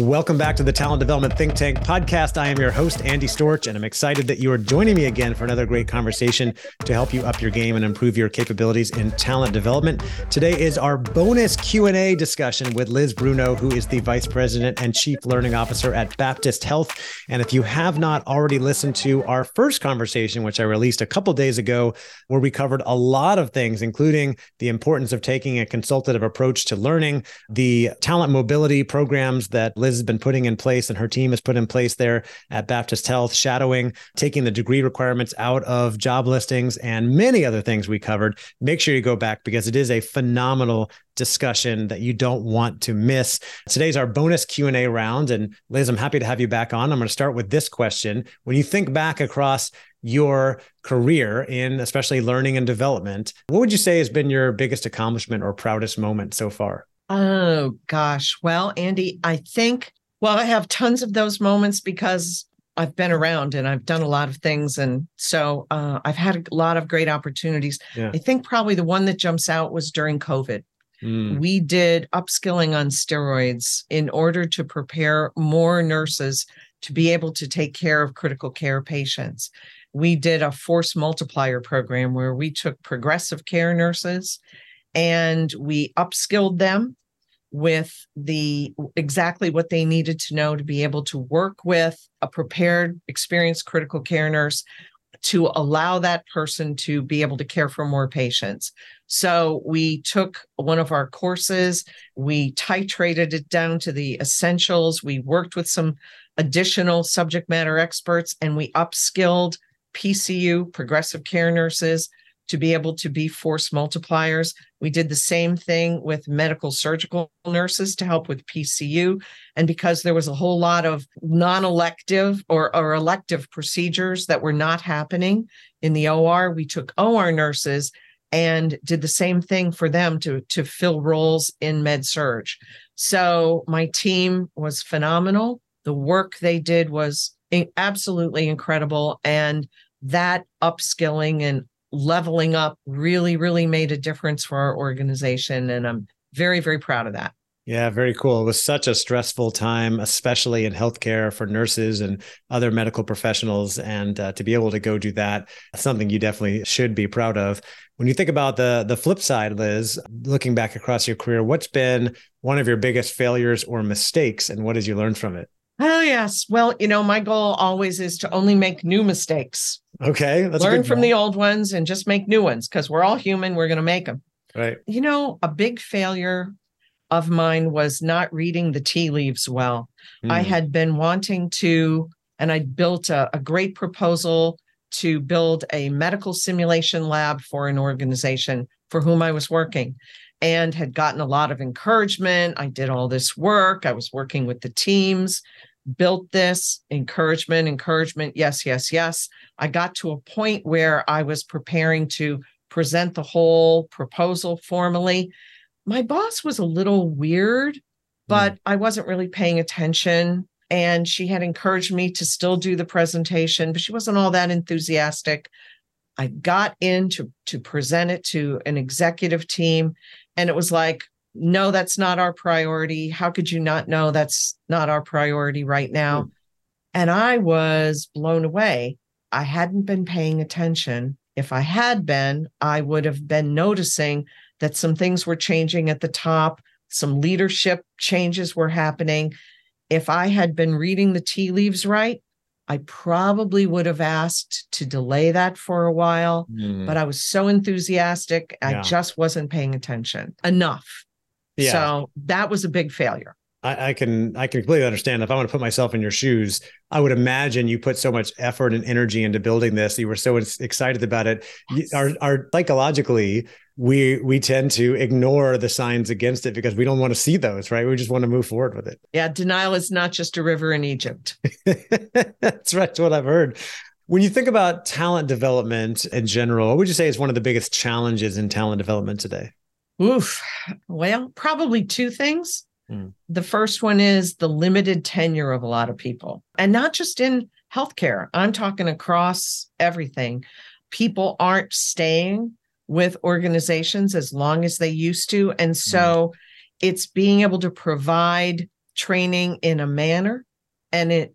Welcome back to the Talent Development Think Tank podcast. I am your host Andy Storch and I'm excited that you are joining me again for another great conversation to help you up your game and improve your capabilities in talent development. Today is our bonus Q&A discussion with Liz Bruno who is the Vice President and Chief Learning Officer at Baptist Health. And if you have not already listened to our first conversation which I released a couple days ago where we covered a lot of things including the importance of taking a consultative approach to learning, the talent mobility programs that Liz has been putting in place and her team has put in place there at Baptist Health, shadowing, taking the degree requirements out of job listings, and many other things we covered. Make sure you go back because it is a phenomenal discussion that you don't want to miss. Today's our bonus Q&A round and Liz, I'm happy to have you back on. I'm going to start with this question. When you think back across your career in especially learning and development, what would you say has been your biggest accomplishment or proudest moment so far? Oh, gosh. Well, Andy, I think, well, I have tons of those moments because I've been around and I've done a lot of things. And so uh, I've had a lot of great opportunities. Yeah. I think probably the one that jumps out was during COVID. Mm. We did upskilling on steroids in order to prepare more nurses to be able to take care of critical care patients. We did a force multiplier program where we took progressive care nurses and we upskilled them with the exactly what they needed to know to be able to work with a prepared experienced critical care nurse to allow that person to be able to care for more patients so we took one of our courses we titrated it down to the essentials we worked with some additional subject matter experts and we upskilled pcu progressive care nurses to be able to be force multipliers. We did the same thing with medical surgical nurses to help with PCU. And because there was a whole lot of non elective or, or elective procedures that were not happening in the OR, we took OR nurses and did the same thing for them to, to fill roles in med surg. So my team was phenomenal. The work they did was absolutely incredible. And that upskilling and leveling up really, really made a difference for our organization. And I'm very, very proud of that. Yeah, very cool. It was such a stressful time, especially in healthcare for nurses and other medical professionals. And uh, to be able to go do that, something you definitely should be proud of. When you think about the the flip side, Liz, looking back across your career, what's been one of your biggest failures or mistakes, and what did you learn from it? Oh, yes. Well, you know, my goal always is to only make new mistakes. Okay. Learn from the old ones and just make new ones because we're all human. We're going to make them. Right. You know, a big failure of mine was not reading the tea leaves well. Mm. I hmm. had been wanting to, and I built a, a great proposal to build a medical simulation lab for an organization for whom I was working and had gotten a lot of encouragement. I did all this work. I was working with the teams, built this encouragement, encouragement. Yes, yes, yes. I got to a point where I was preparing to present the whole proposal formally. My boss was a little weird, but mm. I wasn't really paying attention. And she had encouraged me to still do the presentation, but she wasn't all that enthusiastic. I got in to, to present it to an executive team, and it was like, no, that's not our priority. How could you not know that's not our priority right now? Mm. And I was blown away. I hadn't been paying attention. If I had been, I would have been noticing that some things were changing at the top, some leadership changes were happening. If I had been reading the tea leaves right, I probably would have asked to delay that for a while, mm. but I was so enthusiastic, yeah. I just wasn't paying attention enough. Yeah. So that was a big failure. I, I, can I can completely understand. If I want to put myself in your shoes, I would imagine you put so much effort and energy into building this. You were so excited about it. Yes. Are are psychologically we we tend to ignore the signs against it because we don't want to see those, right? We just want to move forward with it. Yeah, denial is not just a river in Egypt. That's right. That's what I've heard. When you think about talent development in general, what would you say is one of the biggest challenges in talent development today? Oof. Well, probably two things. Mm. The first one is the limited tenure of a lot of people, and not just in healthcare. I'm talking across everything. People aren't staying with organizations as long as they used to. And so mm. it's being able to provide training in a manner and it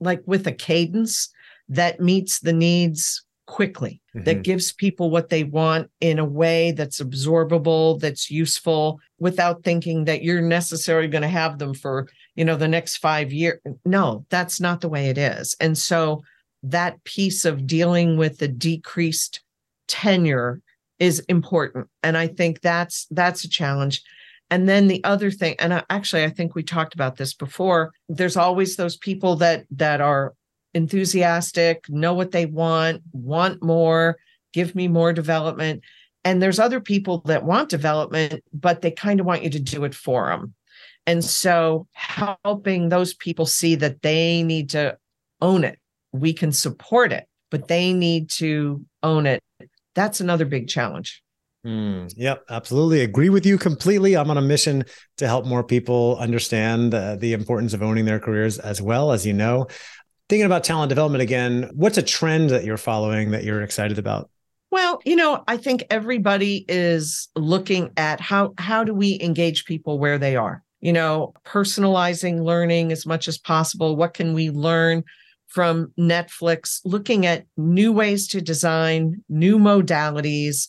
like with a cadence that meets the needs quickly, mm-hmm. that gives people what they want in a way that's absorbable, that's useful without thinking that you're necessarily going to have them for, you know, the next 5 years. No, that's not the way it is. And so that piece of dealing with the decreased tenure is important. And i think that's that's a challenge. And then the other thing and I, actually i think we talked about this before there's always those people that that are enthusiastic know what they want want more give me more development. And there's other people that want development but they kind of want you to do it for them and so helping those people see that they need to own it. We can support it but they need to own it that's another big challenge. Mm, yep, absolutely. Agree with you completely. I'm on a mission to help more people understand uh, the importance of owning their careers as well, as you know. Thinking about talent development again, what's a trend that you're following that you're excited about? Well, you know, I think everybody is looking at how how do we engage people where they are? You know, personalizing learning as much as possible. What can we learn from Netflix, looking at new ways to design, new modalities,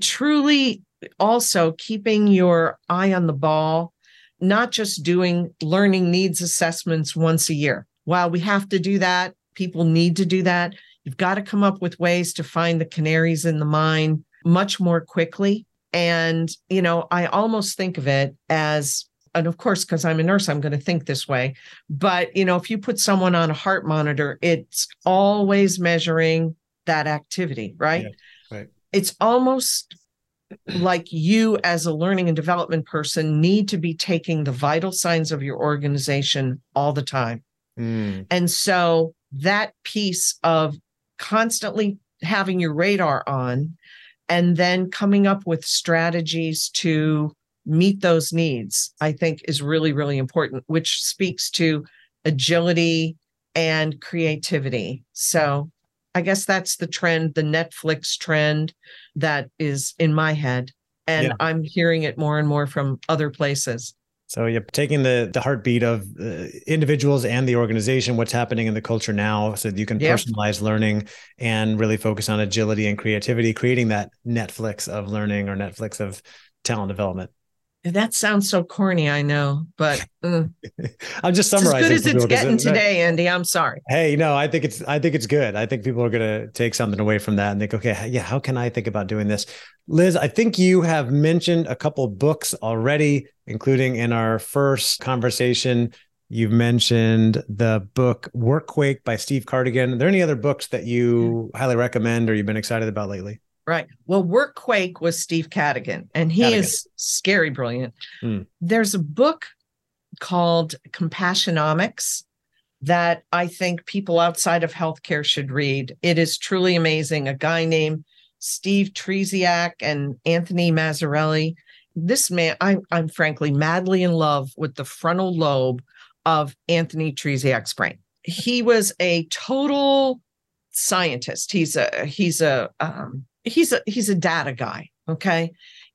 truly also keeping your eye on the ball, not just doing learning needs assessments once a year. While we have to do that, people need to do that. You've got to come up with ways to find the canaries in the mine much more quickly. And, you know, I almost think of it as and of course because i'm a nurse i'm going to think this way but you know if you put someone on a heart monitor it's always measuring that activity right? Yeah, right. It's almost like you as a learning and development person need to be taking the vital signs of your organization all the time. Mm. and so that piece of constantly having your radar on and then coming up with strategies to meet those needs, I think is really, really important, which speaks to agility and creativity. So I guess that's the trend, the Netflix trend that is in my head. And yeah. I'm hearing it more and more from other places. So you're taking the the heartbeat of uh, individuals and the organization, what's happening in the culture now, so that you can yep. personalize learning and really focus on agility and creativity, creating that Netflix of learning or Netflix of talent development. That sounds so corny, I know, but uh, I'm just summarizing. as good as it's getting today, Andy. I'm sorry. Hey, no, I think it's I think it's good. I think people are going to take something away from that and think, okay, yeah, how can I think about doing this? Liz, I think you have mentioned a couple books already, including in our first conversation. You've mentioned the book Workquake by Steve Cardigan. Are there any other books that you highly recommend or you've been excited about lately? Right. Well, Workquake was Steve Cadigan, and he Cadigan. is scary brilliant. Mm. There's a book called Compassionomics that I think people outside of healthcare should read. It is truly amazing. A guy named Steve Trzeciak and Anthony Mazzarelli. This man, I'm, I'm frankly madly in love with the frontal lobe of Anthony Trzeciak's brain. He was a total scientist. He's a he's a um, he's a he's a data guy okay?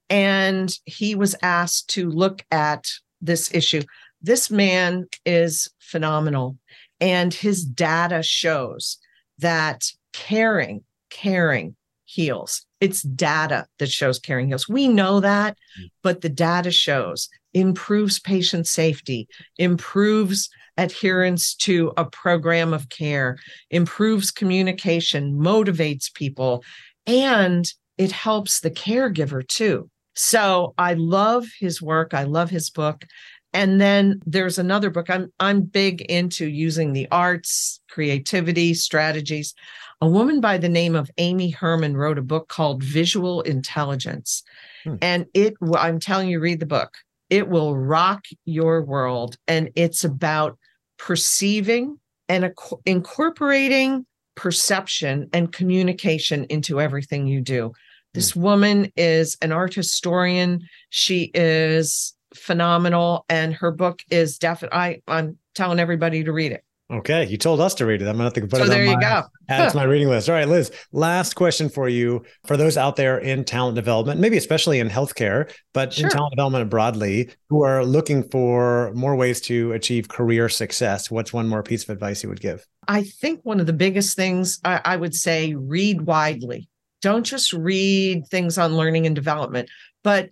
And he was asked to look at this issue. This man is phenomenal and his data shows that caring caring heals. It's data that shows caring heals. We know that mm. but the data shows improves patient safety improves adherence to a program of care improves communication motivates people and it helps the caregiver too. So I love his work. I love his book. And then there's another book. I'm I'm big into using the arts, creativity, strategies. A woman by the name of Amy Herman wrote a book called Visual Intelligence. Hmm. And it I'm telling you read the book. It will rock your world and it's about perceiving and incorporating perception and communication into everything you do. This mm. woman is an art historian. She is phenomenal, and her book is definitely. I'm telling everybody to read it. Okay, you told us to read it. I'm gonna have to put So it there on you my, go. add it to my reading list. All right, Liz. Last question for you. For those out there in talent development, maybe especially in healthcare, but Sure. in talent development broadly, who are looking for more ways to achieve career success, what's one more piece of advice you would give? I think one of the biggest things I, I would say read widely. Don't just read things on learning and development, but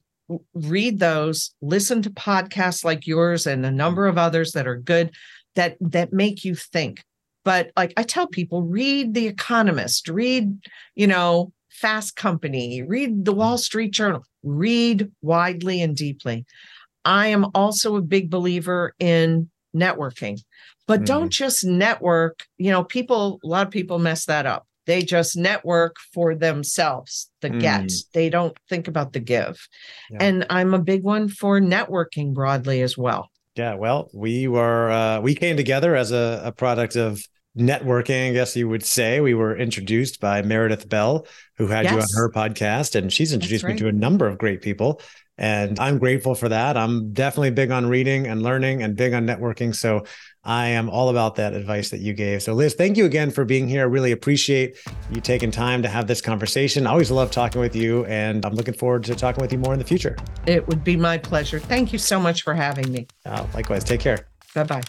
read those, listen to podcasts like yours and a number of others that are good that that make you think. But like I tell people, read The Economist, read, you know, Fast Company, read the Wall Street Journal, read widely and deeply. I am also a big believer in networking but Mhm. don't just network you know people a lot of people mess that up they just network for themselves the get Mm. they don't think about the give Yeah. and i'm a big one for networking broadly as well Yeah, well, we were uh, we came together as a, a product of networking, I guess you would say. We were introduced by Meredith Bell, who had you on her podcast, and she's introduced me to a number of great people. And I'm grateful for that. I'm definitely big on reading and learning and big on networking. So I am all about that advice that you gave. So, Liz, thank you again for being here. I really appreciate you taking time to have this conversation. I always love talking with you, and I'm looking forward to talking with you more in the future. it would be my pleasure thank you so much for having me Uh, likewise, take care. bye bye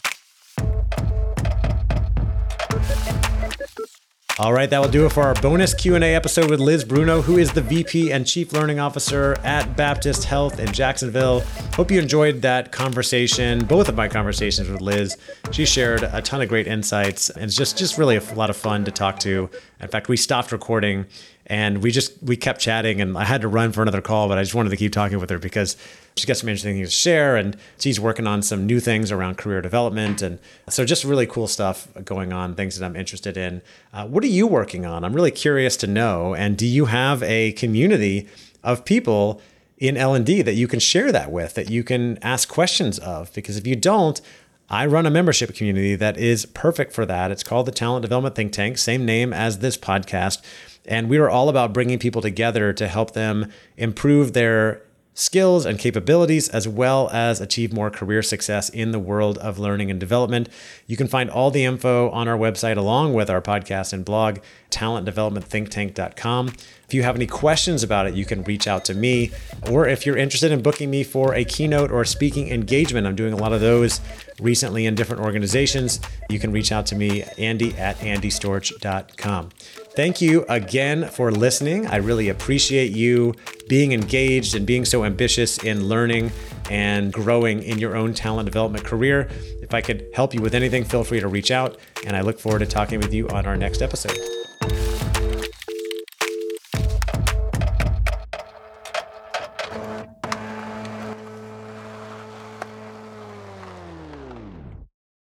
All right, that will do it for our bonus Q&A episode with Liz Bruno, who is the VP and Chief Learning Officer at Baptist Health in Jacksonville. Hope you enjoyed that conversation, both of my conversations with Liz. She shared a ton of great insights, and it's just just really a lot of fun to talk to. In fact, we stopped recording and we just we kept chatting and I had to run for another call, but I just wanted to keep talking with her because she's got some interesting things to share and she's working on some new things around career development and so just really cool stuff going on, things that I'm interested in. Uh, what are you working on? I'm really curious to know. And do you have a community of people in L&D that you can share that with, that you can ask questions of? Because if you don't, I run a membership community that is perfect for that. It's called the Talent Development Think Tank, same name as this podcast. And we are all about bringing people together to help them improve their skills and capabilities, as well as achieve more career success in the world of learning and development. You can find all the info on our website, along with our podcast and blog, talentdevelopmentthinktank.com. If you have any questions about it, you can reach out to me. Or if you're interested in booking me for a keynote or speaking engagement, I'm doing a lot of those recently in different organizations. You can reach out to me, Andy at andystorch.com. Thank you again for listening. I really appreciate you being engaged and being so ambitious in learning and growing in your own talent development career. If I could help you with anything, feel free to reach out. And I look forward to talking with you on our next episode.